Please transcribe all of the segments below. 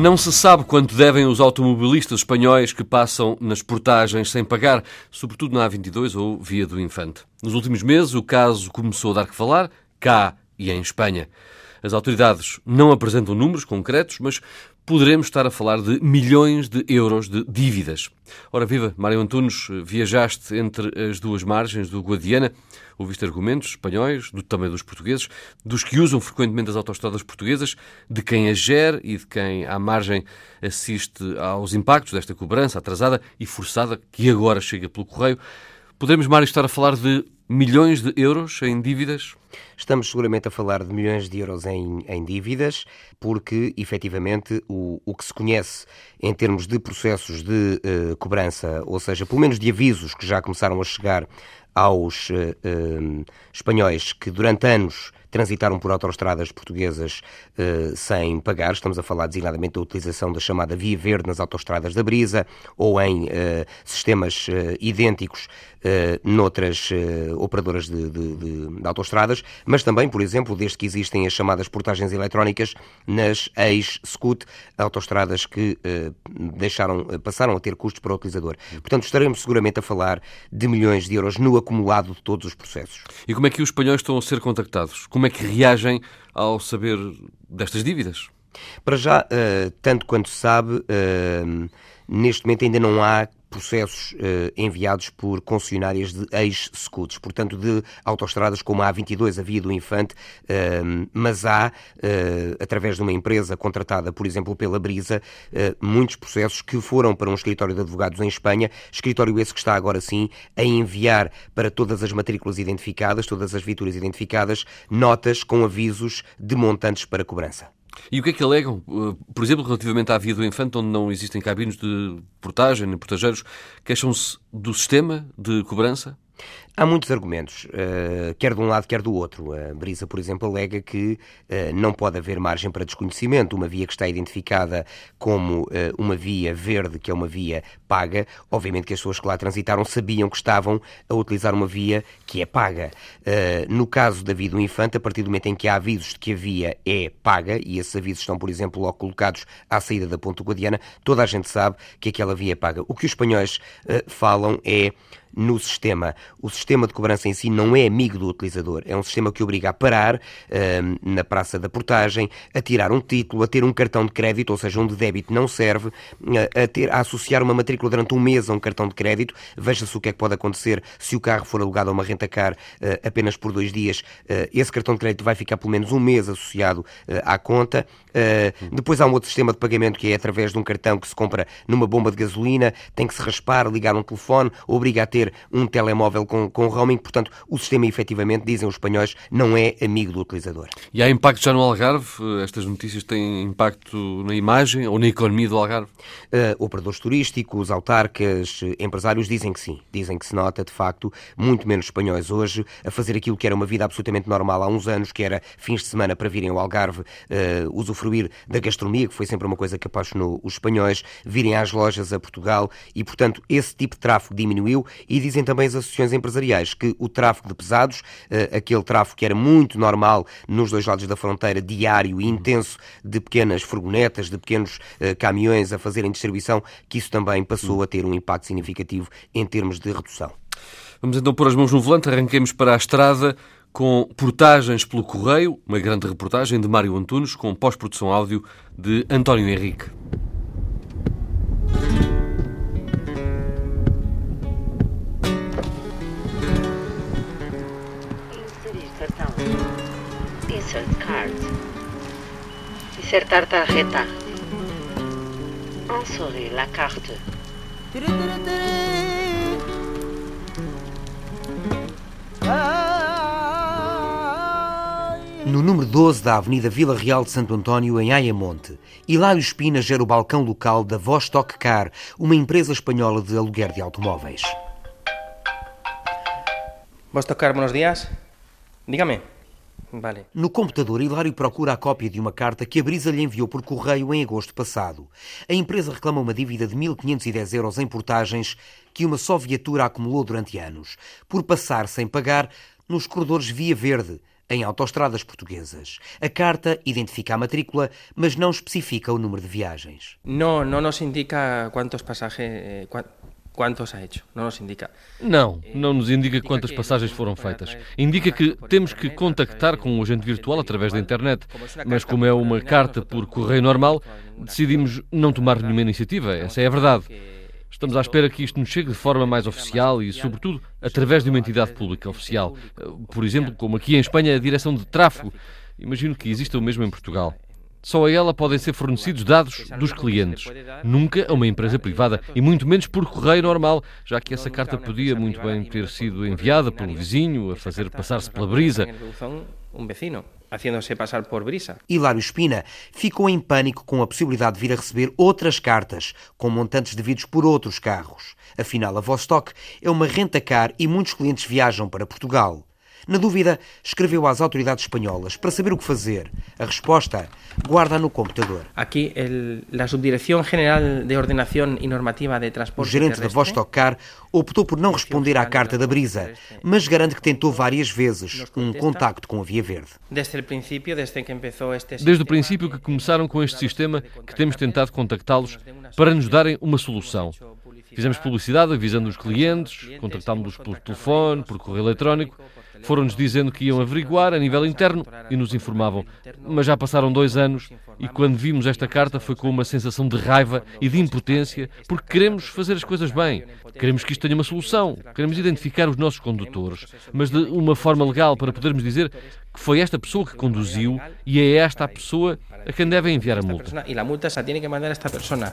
Não se sabe quanto devem os automobilistas espanhóis que passam nas portagens sem pagar, sobretudo na A22 ou Via do Infante. Nos últimos meses, o caso começou a dar que falar, cá e em Espanha. As autoridades não apresentam números concretos, mas poderemos estar a falar de milhões de euros de dívidas. Ora viva, Mário Antunes, viajaste entre as duas margens do Guadiana, ouviste argumentos espanhóis, do, também dos portugueses, dos que usam frequentemente as autostradas portuguesas, de quem as gera e de quem à margem assiste aos impactos desta cobrança atrasada e forçada que agora chega pelo correio. Podemos, Mário, estar a falar de milhões de euros em dívidas? Estamos seguramente a falar de milhões de euros em, em dívidas, porque efetivamente o, o que se conhece em termos de processos de uh, cobrança, ou seja, pelo menos de avisos que já começaram a chegar aos uh, uh, espanhóis que durante anos transitaram por autoestradas portuguesas uh, sem pagar. Estamos a falar designadamente da utilização da chamada Via Verde nas autoestradas da Brisa ou em uh, sistemas uh, idênticos noutras operadoras de, de, de, de autoestradas, mas também, por exemplo, desde que existem as chamadas portagens eletrónicas nas ex-SCUT, autoestradas que deixaram, passaram a ter custos para o utilizador. Portanto, estaremos seguramente a falar de milhões de euros no acumulado de todos os processos. E como é que os espanhóis estão a ser contactados? Como é que reagem ao saber destas dívidas? Para já, uh, tanto quanto se sabe, uh, neste momento ainda não há processos eh, enviados por concessionárias de ex-scuts, portanto de autoestradas como a A22, a Via do Infante, eh, mas há, eh, através de uma empresa contratada, por exemplo, pela Brisa, eh, muitos processos que foram para um escritório de advogados em Espanha, escritório esse que está agora sim a enviar para todas as matrículas identificadas, todas as viaturas identificadas, notas com avisos de montantes para cobrança. E o que é que alegam, uh, por exemplo, relativamente à via do infante, onde não existem cabinos de portagem nem portageiros, queixam-se do sistema de cobrança? Há muitos argumentos, uh, quer de um lado, quer do outro. A Brisa, por exemplo, alega que uh, não pode haver margem para desconhecimento. Uma via que está identificada como uh, uma via verde, que é uma via paga, obviamente que as pessoas que lá transitaram sabiam que estavam a utilizar uma via que é paga. no caso da via do Infante, a partir do momento em que há avisos de que a via é paga, e esses avisos estão, por exemplo, logo colocados à saída da Ponte Guadiana, toda a gente sabe que aquela via é paga. O que os espanhóis falam é no sistema. O sistema de cobrança em si não é amigo do utilizador. É um sistema que obriga a parar uh, na praça da portagem, a tirar um título, a ter um cartão de crédito, ou seja, um de débito não serve, uh, a, ter, a associar uma matrícula durante um mês a um cartão de crédito. Veja-se o que é que pode acontecer se o carro for alugado a uma renta-car uh, apenas por dois dias. esse cartão de crédito vai ficar pelo menos um mês associado à conta. depois há um outro sistema de pagamento que é através de um cartão que se compra numa bomba de gasolina, tem que se raspar, ligar um telefone, obriga a ter um telemóvel com, com roaming, portanto, o sistema efetivamente, dizem os espanhóis, não é amigo do utilizador. E há impacto já no Algarve? Estas notícias têm impacto na imagem ou na economia do Algarve? Uh, operadores turísticos, autarcas, empresários dizem que sim. Dizem que se nota, de facto, muito menos espanhóis hoje a fazer aquilo que era uma vida absolutamente normal há uns anos, que era fins de semana para virem ao Algarve uh, usufruir da gastronomia, que foi sempre uma coisa que apaixonou os espanhóis, virem às lojas a Portugal e, portanto, esse tipo de tráfego diminuiu e dizem também as associações empresariais que o tráfego de pesados, eh, aquele tráfego que era muito normal nos dois lados da fronteira, diário e intenso, de pequenas furgonetas, de pequenos eh, caminhões a fazerem distribuição, que isso também passou a ter um impacto significativo em termos de redução. Vamos então pôr as mãos no volante, arranquemos para a estrada com portagens pelo correio, uma grande reportagem de Mário Antunes, com pós-produção áudio de António Henrique. Insertar tarjeta. Insérer la carte. No número 12 da Avenida Vila Real de Santo António, em Ayamonte, Hilário Espina gera o balcão local da Vostok Car, uma empresa espanhola de aluguer de automóveis. Vostok Car, buenos días. Dígame. Vale. No computador, Hilário procura a cópia de uma carta que a Brisa lhe enviou por correio em agosto passado. A empresa reclama uma dívida de 1.510 euros em portagens que uma só viatura acumulou durante anos, por passar sem pagar nos corredores Via Verde, em autoestradas portuguesas. A carta identifica a matrícula, mas não especifica o número de viagens. Não, não nos indica quantos passagens, eh, quantos ha hecho, não nos indica. Não, não nos indica quantas passagens foram feitas. Indica que temos que contactar com o agente virtual através da internet, mas como é uma carta por correio normal, decidimos não tomar nenhuma iniciativa, essa é a verdade. Estamos à espera que isto nos chegue de forma mais oficial e, sobretudo, através de uma entidade pública oficial. Por exemplo, como aqui em Espanha, a Direção de Tráfego. Imagino que exista o mesmo em Portugal. Só a ela podem ser fornecidos dados dos clientes, nunca a uma empresa privada e muito menos por correio normal, já que essa carta podia muito bem ter sido enviada pelo vizinho a fazer passar-se pela brisa. Um vecino haciéndose passar por brisa. Hilário Espina ficou em pânico com a possibilidade de vir a receber outras cartas com montantes devidos por outros carros. Afinal, a Vostok é uma renta-car e muitos clientes viajam para Portugal. Na dúvida, escreveu às autoridades espanholas para saber o que fazer. A resposta guarda no computador. Aqui, a Subdireção General de Ordenação e Normativa de Transporte O gerente da Vostokcar optou por não responder à carta da Brisa, mas garante que tentou várias vezes um contacto com a Via Verde. Desde o princípio, desde que começou este Desde o princípio que começaram com este sistema, que temos tentado contactá-los para nos darem uma solução. Fizemos publicidade avisando os clientes, contactámos-los por telefone, por correio eletrónico, foram-nos dizendo que iam averiguar a nível interno e nos informavam. Mas já passaram dois anos e quando vimos esta carta foi com uma sensação de raiva e de impotência porque queremos fazer as coisas bem. Queremos que isto tenha uma solução. Queremos identificar os nossos condutores, mas de uma forma legal para podermos dizer que foi esta pessoa que conduziu e é esta a pessoa a quem deve enviar a multa. E a multa se tem que mandar a esta pessoa.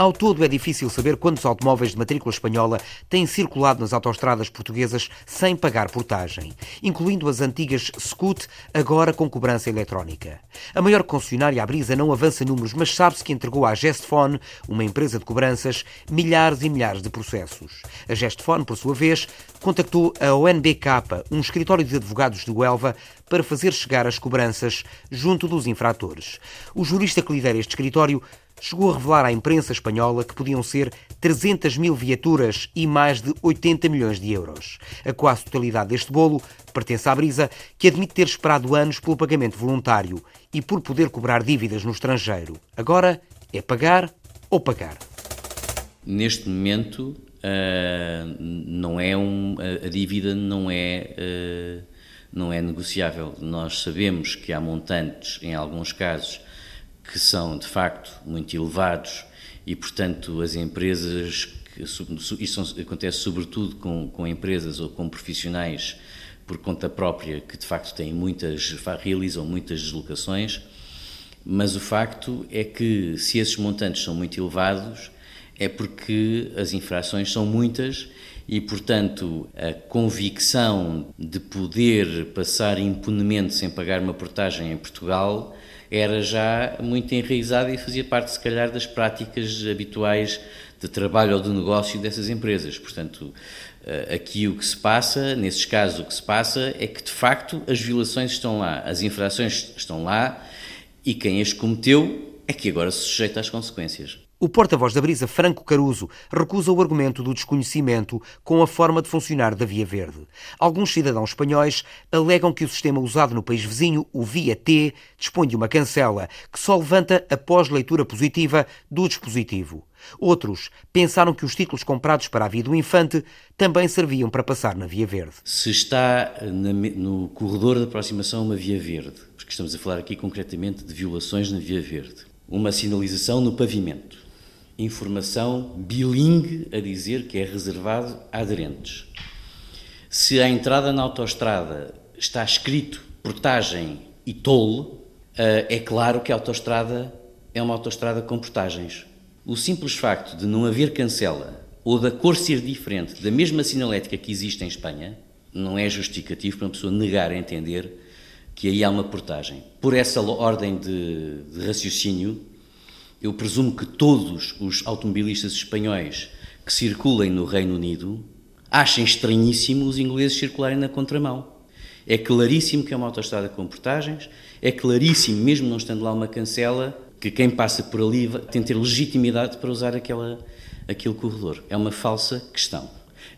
Ao todo, é difícil saber quantos automóveis de matrícula espanhola têm circulado nas autoestradas portuguesas sem pagar portagem, incluindo as antigas Scoot, agora com cobrança eletrónica. A maior concessionária, a Brisa, não avança números, mas sabe-se que entregou à Gestfone, uma empresa de cobranças, milhares e milhares de processos. A Gestfone, por sua vez, contactou a ONBK, um escritório de advogados de Huelva, para fazer chegar as cobranças junto dos infratores. O jurista que lidera este escritório chegou a revelar à imprensa espanhola que podiam ser 300 mil viaturas e mais de 80 milhões de euros. A quase totalidade deste bolo pertence à Brisa, que admite ter esperado anos pelo pagamento voluntário e por poder cobrar dívidas no estrangeiro. Agora é pagar ou pagar. Neste momento, uh, não é um, a, dívida não é, uh, não é negociável. Nós sabemos que há montantes, em alguns casos, que são de facto muito elevados e, portanto, as empresas, que, isso acontece sobretudo com, com empresas ou com profissionais por conta própria que de facto têm muitas, realizam muitas deslocações, mas o facto é que se esses montantes são muito elevados é porque as infrações são muitas e, portanto, a convicção de poder passar impunemente sem pagar uma portagem em Portugal era já muito enraizada e fazia parte, se calhar, das práticas habituais de trabalho ou de negócio dessas empresas. Portanto, eh, aqui o que se passa, nesses casos, o que se passa é que, de facto, as violações estão lá, as infrações estão lá e quem as cometeu é que agora se sujeita às consequências. O porta-voz da Brisa, Franco Caruso, recusa o argumento do desconhecimento com a forma de funcionar da Via Verde. Alguns cidadãos espanhóis alegam que o sistema usado no país vizinho, o Via T, dispõe de uma cancela que só levanta após leitura positiva do dispositivo. Outros pensaram que os títulos comprados para a Via do Infante também serviam para passar na Via Verde. Se está no corredor de aproximação a uma Via Verde, porque estamos a falar aqui concretamente de violações na Via Verde, uma sinalização no pavimento informação bilingue a dizer que é reservado a aderentes. Se a entrada na autoestrada está escrito portagem e toll, eh, é claro que a autoestrada é uma autoestrada com portagens. O simples facto de não haver cancela ou da cor ser diferente da mesma sinalética que existe em Espanha não é justificativo para uma pessoa negar a entender que aí há uma portagem. Por essa ordem de, de raciocínio, eu presumo que todos os automobilistas espanhóis que circulem no Reino Unido achem estranhíssimo os ingleses circularem na contramão. É claríssimo que é uma autoestrada com portagens, é claríssimo, mesmo não estando lá uma cancela, que quem passa por ali tem que ter legitimidade para usar aquela, aquele corredor. É uma falsa questão.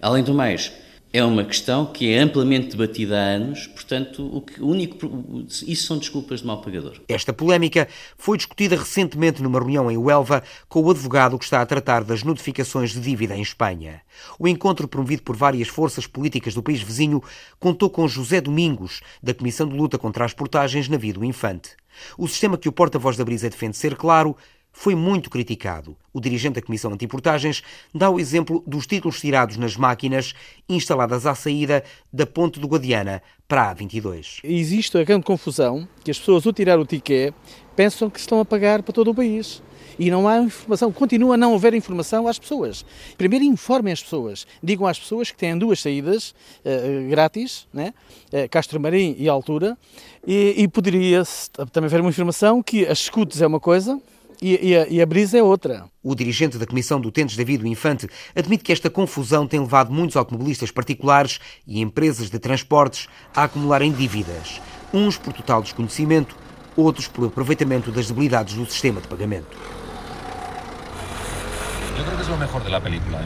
Além do mais, é uma questão que é amplamente debatida há anos, portanto, o, que, o único, isso são desculpas de mal pagador. Esta polémica foi discutida recentemente numa reunião em Huelva com o advogado que está a tratar das notificações de dívida em Espanha. O encontro, promovido por várias forças políticas do país vizinho, contou com José Domingos, da Comissão de Luta contra as Portagens na Via do Infante. O sistema que o porta-voz da Brisa defende ser claro foi muito criticado. O dirigente da Comissão Antiportagens dá o exemplo dos títulos tirados nas máquinas instaladas à saída da Ponte do Guadiana para a A22. Existe a grande confusão que as pessoas, ao tirar o ticket, pensam que estão a pagar para todo o país. E não há informação, continua a não haver informação às pessoas. Primeiro informem as pessoas, digam às pessoas que têm duas saídas uh, grátis, né? Uh, Castro Marim e Altura, e, e poderia também haver uma informação que as escutes é uma coisa, e, e, a, e, a, brisa é outra. O dirigente da Comissão do Utentes David Infante admite que esta confusão tem levado muitos automobilistas particulares e empresas de transportes a acumularem dívidas, uns por total desconhecimento, outros pelo aproveitamento das debilidades do sistema de pagamento. Eu creo que é o melhor da película.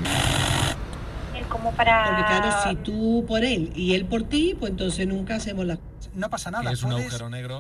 Como para... Porque claro, si tú por él y él por ti, pues entonces nunca hacemos la não passa nada.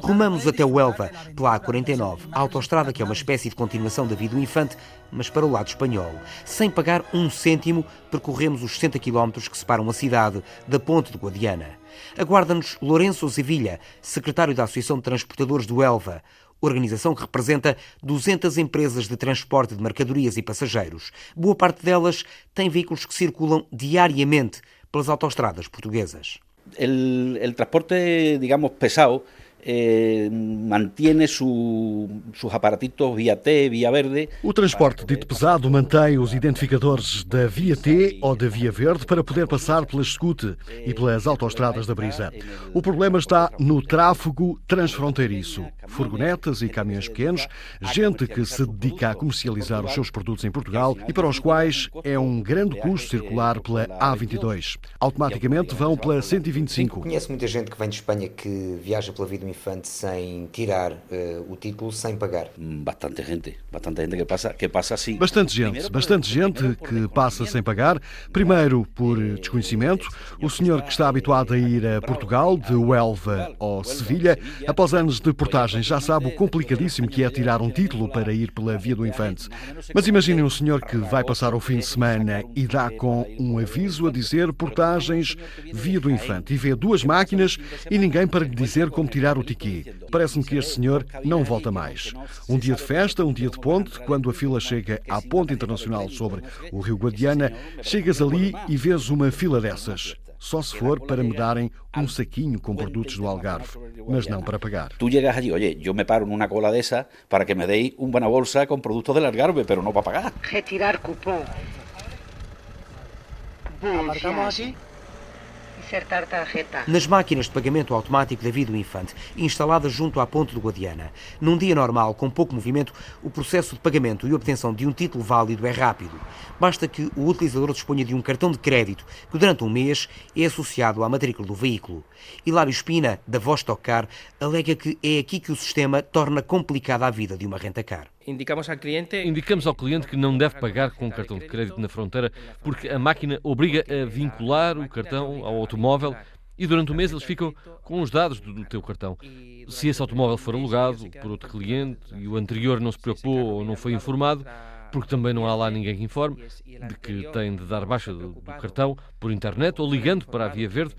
Rumamos até o Elva, pela A49, a autoestrada que é uma espécie de continuação da Via do Infante, mas para o lado espanhol. Sem pagar um cêntimo, percorremos os 60 km que separam a cidade da Ponte de Guadiana. Aguarda-nos Lourenço Zevilha, secretário da Associação de Transportadores do Elva, organização que representa 200 empresas de transporte de mercadorias e passageiros. Boa parte delas tem veículos que circulam diariamente pelas autoestradas portuguesas. El, el transporte, digamos, pesado eh, mantiene su, sus aparatitos via T, via verde. O transporte dito pesado mantém os identificadores da via T ou da via verde para poder passar pelas SCUT e pelas autoestradas da Brisa. O problema está no tráfego transfronteiriço. Furgonetas e caminhões pequenos, gente que se dedica a comercializar os seus produtos em Portugal e para os quais é um grande custo circular pela A22. Automaticamente vão pela 125. Conheço muita gente que vem de Espanha que viaja pela vida Infante sem tirar uh, o título, sem pagar? Bastante gente, bastante gente que passa, que passa assim. Bastante gente, bastante gente que passa sem pagar. Primeiro por desconhecimento. O senhor que está habituado a ir a Portugal, de Huelva ou Sevilha, após anos de portagem, já sabe o complicadíssimo que é tirar um título para ir pela Via do Infante. Mas imaginem um senhor que vai passar o fim de semana e dá com um aviso a dizer portagens Via do Infante e vê duas máquinas e ninguém para lhe dizer como tirar o tiquê. Parece-me que este senhor não volta mais. Um dia de festa, um dia de ponte, quando a fila chega à ponte internacional sobre o Rio Guadiana, chegas ali e vês uma fila dessas. Só se for para me darem um saquinho com produtos do Algarve, mas não para pagar. Tu chegas allí, oye, eu me paro numa cola dessa para que me deis uma bolsa com produtos do Algarve, pero não para pagar. Retirar cupom. Marcamos tarjeta. Nas máquinas de pagamento automático da Vida do Infante, instaladas junto à ponte do Guadiana. Num dia normal, com pouco movimento, o processo de pagamento e obtenção de um título válido é rápido. Basta que o utilizador disponha de um cartão de crédito que, durante um mês, é associado à matrícula do veículo. Hilário Espina, da Vostokar, alega que é aqui que o sistema torna complicada a vida de uma renta-car indicamos ao cliente indicamos ao cliente que não deve pagar com cartão de crédito na fronteira porque a máquina obriga a vincular o cartão ao automóvel e durante o mês eles ficam com os dados do, do teu cartão. Se esse automóvel for alugado por outro cliente e o anterior não se preocupou ou não foi informado, porque também não há lá ninguém que informe de que tem de dar baixa do, do cartão por internet ou ligando para a Via Verde,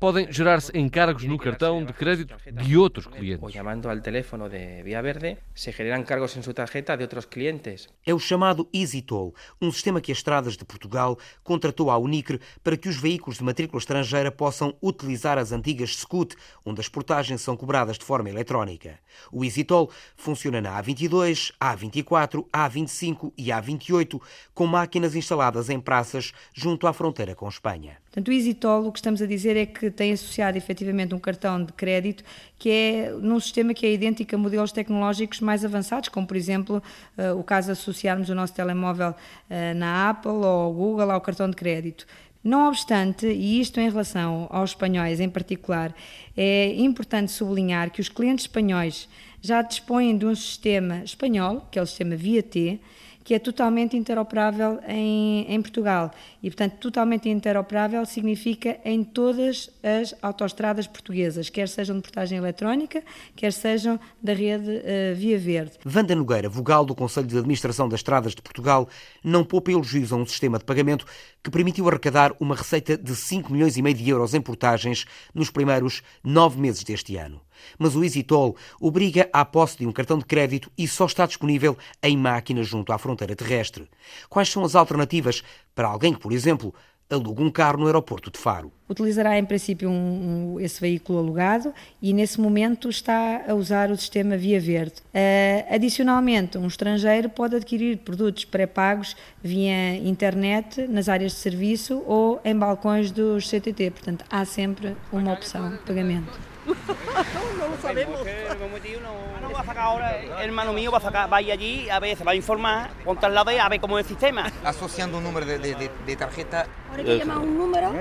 podem gerar-se encargos no cartão de crédito de outros clientes. Ou chamando ao teléfono de Via Verde, se generam cargos em sua tarjeta de outros clientes. É o chamado EasyToll, um sistema que as estradas de Portugal contratou à Unicre para que os veículos de matrícula estrangeira possam utilizar as antigas SCUT, onde as portagens são cobradas de forma eletrónica. O EasyToll funciona na A22, A24, A25 e A28, com máquinas instaladas em praças junto à fronteira com Espanha. Portanto, o EasyToll, o que estamos a dizer é que tem associado efetivamente um cartão de crédito que é num sistema que é idêntico a modelos tecnológicos mais avançados, como por exemplo uh, o caso de associarmos o nosso telemóvel uh, na Apple ou Google ao cartão de crédito. Não obstante, e isto em relação aos espanhóis em particular, é importante sublinhar que os clientes espanhóis já dispõem de um sistema espanhol, que é o sistema VIA-T, que é totalmente interoperável em, em Portugal. E, portanto, totalmente interoperável significa em todas as autoestradas portuguesas, quer sejam de portagem eletrónica, quer sejam da rede uh, Via Verde. Vanda Nogueira, vogal do Conselho de Administração das Estradas de Portugal, não poupa elogios a um sistema de pagamento que permitiu arrecadar uma receita de 5 milhões e meio de euros em portagens nos primeiros nove meses deste ano. Mas o EasyToll obriga à posse de um cartão de crédito e só está disponível em máquinas junto à fronteira terrestre. Quais são as alternativas para alguém que, por exemplo, aluga um carro no aeroporto de Faro. Utilizará em princípio um, um, esse veículo alugado e nesse momento está a usar o sistema Via Verde. Uh, adicionalmente, um estrangeiro pode adquirir produtos pré-pagos via internet, nas áreas de serviço ou em balcões dos CTT. Portanto, há sempre uma opção de pagamento. No lo sabemos. No, no va a sacar ahora, hermano mío va a sacar, va a ir allí, a ver, se va a informar, ponte al lado y a ver cómo es el sistema. Asociando un número de, de, de tarjeta. Ahora que llama un número.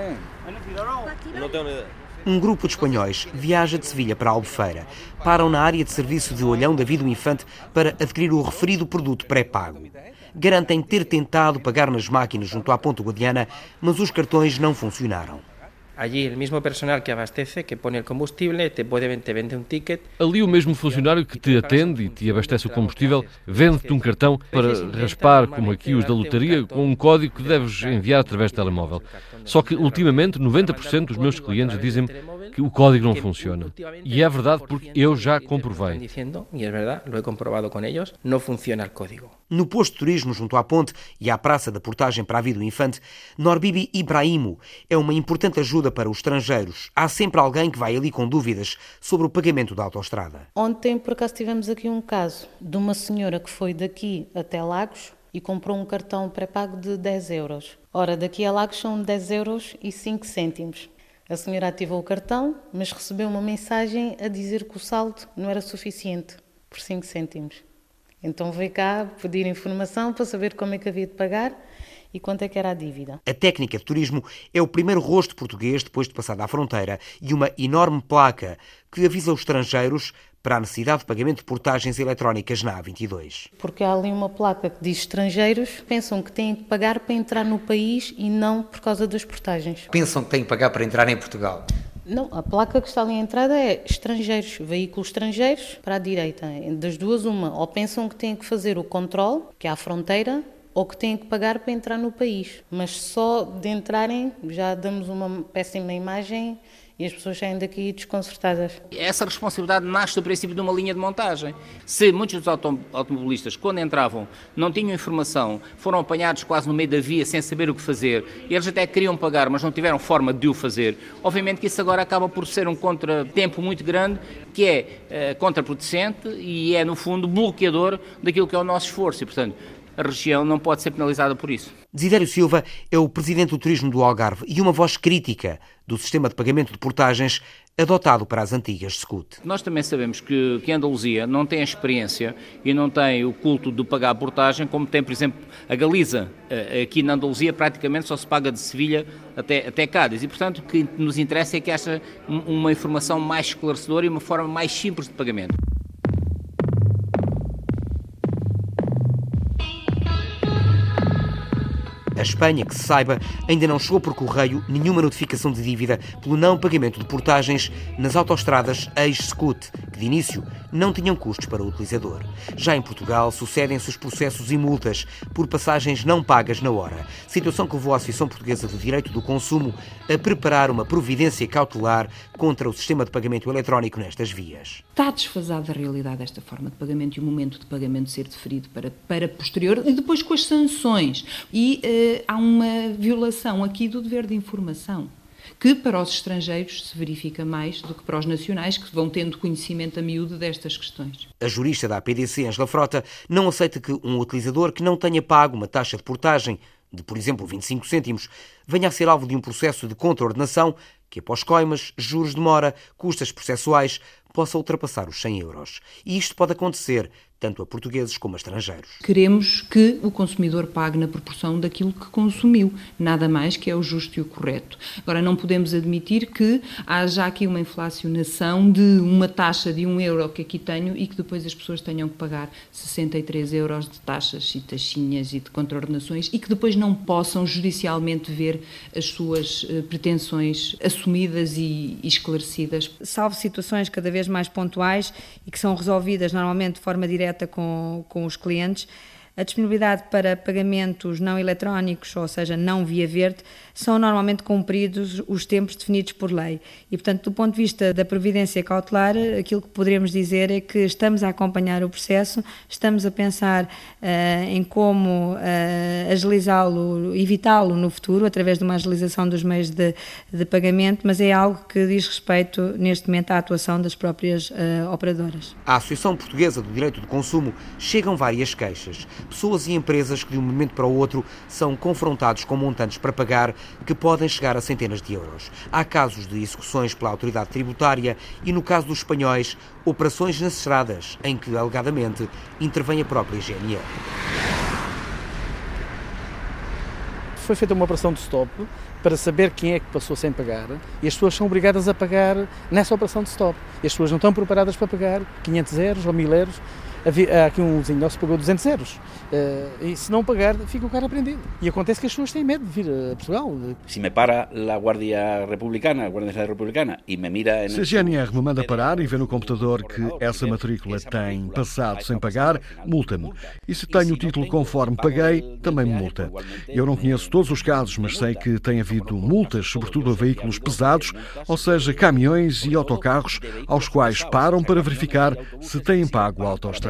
No tengo ni idea. Um grupo de espanhóis viaja de Sevilha para Albufeira. Param na área de serviço de Olhão da Vida do Infante para adquirir o referido produto pré-pago. Garantem ter tentado pagar nas máquinas junto à Ponta Guadiana, mas os cartões não funcionaram. Allí el mismo personal que abastece, que pone el combustible, te, puede, te vende um ticket. Ali o mesmo funcionário que te atende e te abastece o combustível vende-te um cartão para raspar, como aqui os da lotaria, com um código que deves enviar através do telemóvel. Só que ultimamente 90% dos meus clientes dizem-me que o código não funciona. E é verdade porque eu já comprovei. E é verdade, lo he comprobado com eles, não funciona o código. No posto de turismo junto à ponte e à praça da portagem para a Vida do Infante, Norbibi Ibrahimo é uma importante ajuda para os estrangeiros. Há sempre alguém que vai ali com dúvidas sobre o pagamento da autoestrada. Ontem, por acaso, tivemos aqui um caso de uma senhora que foi daqui até Lagos e comprou um cartão pré-pago de 10 euros. Ora, daqui a Lagos são 10 euros e 5 cêntimos. A senhora ativou o cartão, mas recebeu uma mensagem a dizer que o saldo não era suficiente por 5 cêntimos. Então veio cá pedir informação para saber como é que havia de pagar e quanto é que era a dívida. A técnica de turismo é o primeiro rosto português depois de passar à fronteira e uma enorme placa que avisa os estrangeiros para a necessidade de pagamento de portagens eletrónicas na A22. Porque há ali uma placa que diz estrangeiros, pensam que têm que pagar para entrar no país e não por causa das portagens. Pensam que têm que pagar para entrar em Portugal? Não, a placa que está ali à entrada é estrangeiros, veículos estrangeiros para a direita. Das duas, uma. Ou pensam que têm que fazer o controle, que é à fronteira, ou que têm que pagar para entrar no país. Mas só de entrarem já damos uma péssima imagem e as pessoas saem daqui desconcertadas. Essa responsabilidade nasce do princípio de uma linha de montagem. Se muitos dos automobilistas, quando entravam, não tinham informação, foram apanhados quase no meio da via sem saber o que fazer, e eles até queriam pagar, mas não tiveram forma de o fazer, obviamente que isso agora acaba por ser um contratempo muito grande, que é uh, contraproducente e é, no fundo, bloqueador daquilo que é o nosso esforço. E, portanto, a região não pode ser penalizada por isso. Desidério Silva é o presidente do turismo do Algarve e uma voz crítica do sistema de pagamento de portagens adotado para as antigas SCUT. Nós também sabemos que, que a Andaluzia não tem a experiência e não tem o culto de pagar a portagem, como tem, por exemplo, a Galiza. Eh, aqui na Andaluzia praticamente só se paga de Sevilha até, até Cádiz. E, portanto, o que nos interessa é que haja uma informação mais esclarecedora e uma forma mais simples de pagamento. A Espanha, que se saiba, ainda não chegou por correio nenhuma notificação de dívida pelo não pagamento de portagens nas autoestradas ex-SCUT, que de início não tinham custos para o utilizador. Já em Portugal, sucedem-se os processos e multas por passagens não pagas na hora, situação que levou a Associação Portuguesa de Direito do Consumo a preparar uma providência cautelar contra o sistema de pagamento eletrónico nestas vias. Está desfasada a realidade desta forma de pagamento e o momento de pagamento ser deferido para, para posterior e depois com as sanções. E uh, há uma violação aqui do dever de informação que para os estrangeiros se verifica mais do que para os nacionais, que vão tendo conhecimento a miúdo destas questões. A jurista da APDC, Angela Frota, não aceita que um utilizador que não tenha pago uma taxa de portagem de, por exemplo, 25 cêntimos, venha a ser alvo de um processo de contraordenação que, após coimas, juros de mora, custas processuais, possa ultrapassar os 100 euros. E isto pode acontecer tanto a portugueses como a estrangeiros. Queremos que o consumidor pague na proporção daquilo que consumiu, nada mais que é o justo e o correto. Agora, não podemos admitir que haja aqui uma inflacionação de uma taxa de um euro que aqui tenho e que depois as pessoas tenham que pagar 63 euros de taxas e taxinhas e de contraordenações e que depois não possam judicialmente ver as suas eh, pretensões assumidas e esclarecidas. Salvo situações cada vez mais pontuais e que são resolvidas normalmente de forma direta com, com os clientes, a disponibilidade para pagamentos não eletrónicos, ou seja, não via verde, são normalmente cumpridos os tempos definidos por lei. E, portanto, do ponto de vista da previdência cautelar, aquilo que poderemos dizer é que estamos a acompanhar o processo, estamos a pensar uh, em como uh, agilizá-lo, evitá-lo no futuro, através de uma agilização dos meios de, de, pagamento, mas é algo que diz respeito, neste momento, à atuação das próprias uh, operadoras. À Associação Portuguesa do Direito de Consumo chegam várias queixas pessoas e empresas que de um momento para o outro são confrontados com montantes para pagar que podem chegar a centenas de euros. Há casos de execuções pela autoridade tributária e, no caso dos espanhóis, operações nas em que, alegadamente, intervém a própria GNR. Foi feita uma operação de stop para saber quem é que passou sem pagar e as pessoas são obrigadas a pagar nessa operação de stop. E as pessoas não estão preparadas para pagar 500 euros ou 1000 euros havia, aqui um vizinho nosso pagou 200 euros uh, e se não pagar fica o cara apreendido. E acontece que as pessoas têm medo de vir a Portugal. Se me para a Guardia Republicana, a Guardia Nacional Republicana, e me mira... Se a GNR me manda parar e vê no computador que essa matrícula tem passado sem pagar, multa-me. E se tenho o título conforme paguei, também me multa. Eu não conheço todos os casos, mas sei que tem havido multas, sobretudo a veículos pesados, ou seja, caminhões e autocarros, aos quais param para verificar se têm pago a autoestrada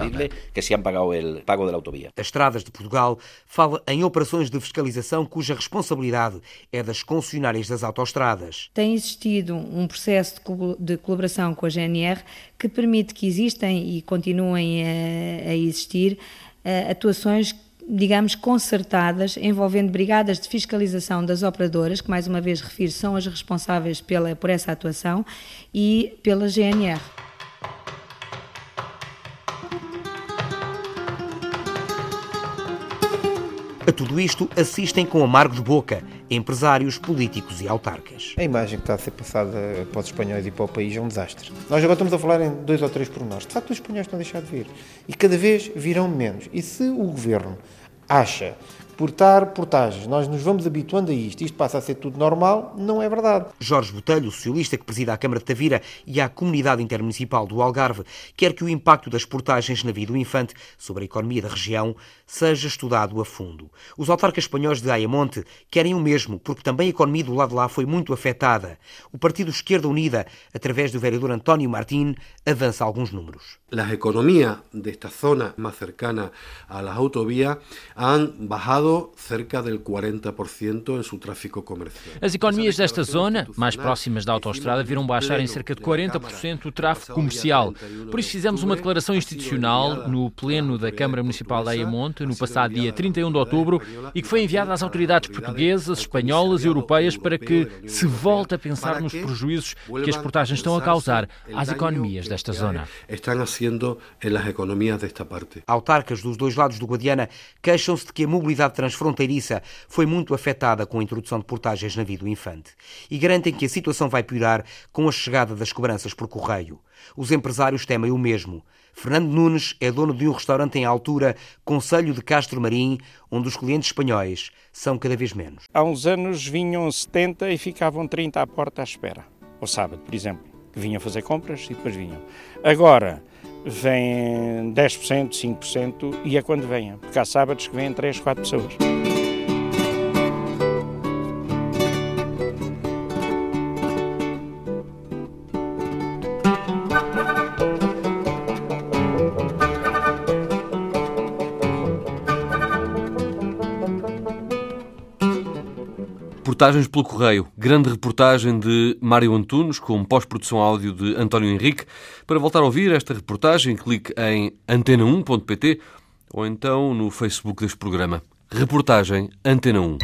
que se han pagado el pago da autovia. As Estradas de Portugal fala em operações de fiscalização cuja responsabilidade é das concessionárias das autoestradas. Tem existido um processo de colaboração com a GNR que permite que existem e continuem a, a existir uh, atuações digamos, concertadas, envolvendo brigadas de fiscalização das operadoras, que mais uma vez refiro, são as responsáveis pela, por essa atuação, e pela GNR. Tudo isto assistem com amargo de boca empresários, políticos e autarcas. A imagem que está a ser passada para os espanhóis e para o país é um desastre. Nós agora estamos a falar em dois ou três pormenores. De facto, os espanhóis estão a deixar de vir. E cada vez virão menos. E se o governo acha portar portagens, nós nos vamos habituando a isto, isto passa a ser tudo normal, não é verdade. Jorge Botelho, socialista que presida a Câmara de Tavira e a Comunidade Intermunicipal do Algarve, quer que o impacto das portagens na vida do infante sobre a economia da região seja estudado a fundo. Os autarcas espanhóis de Ayamonte querem o mesmo, porque também a economia do lado de lá foi muito afetada. O Partido Esquerda Unida, através do vereador António Martín, avança alguns números. Las economías de esta zona más cercana a las autovías han bajado cerca del 40% em seu tráfego comercial. As economias desta zona, mais próximas da autoestrada, viram baixar em cerca de 40% o tráfego comercial. Por isso fizemos uma declaração institucional no pleno da Câmara Municipal de Ayamonte, no passado dia 31 de outubro, e que foi enviada às autoridades portuguesas, espanholas e europeias para que se volte a pensar nos prejuízos que as portagens estão a causar às economias desta zona. Estão fazendo nas economias desta parte. Autarcas dos dois lados do Guadiana queixam-se de que a mobilidade transfronteiriça foi muito afetada com a introdução de portagens na vida do infante e garantem que a situação vai piorar com a chegada das cobranças por correio. Os empresários temem o mesmo. Fernando Nunes é dono de um restaurante em altura, Conselho de Castro Marim, onde os clientes espanhóis são cada vez menos. Há uns anos vinham 70 e ficavam 30 à porta à espera. Ao sábado, por exemplo, que vinham fazer compras e depois vinham. Agora, vêm 10%, 5% e é quando venham, porque há sábados que vêm 3, 4 pessoas. Reportagens pelo Correio. Grande reportagem de Mário Antunes, com pós-produção áudio de António Henrique. Para voltar a ouvir esta reportagem, clique em antena1.pt ou então no Facebook deste programa. Reportagem Antena 1.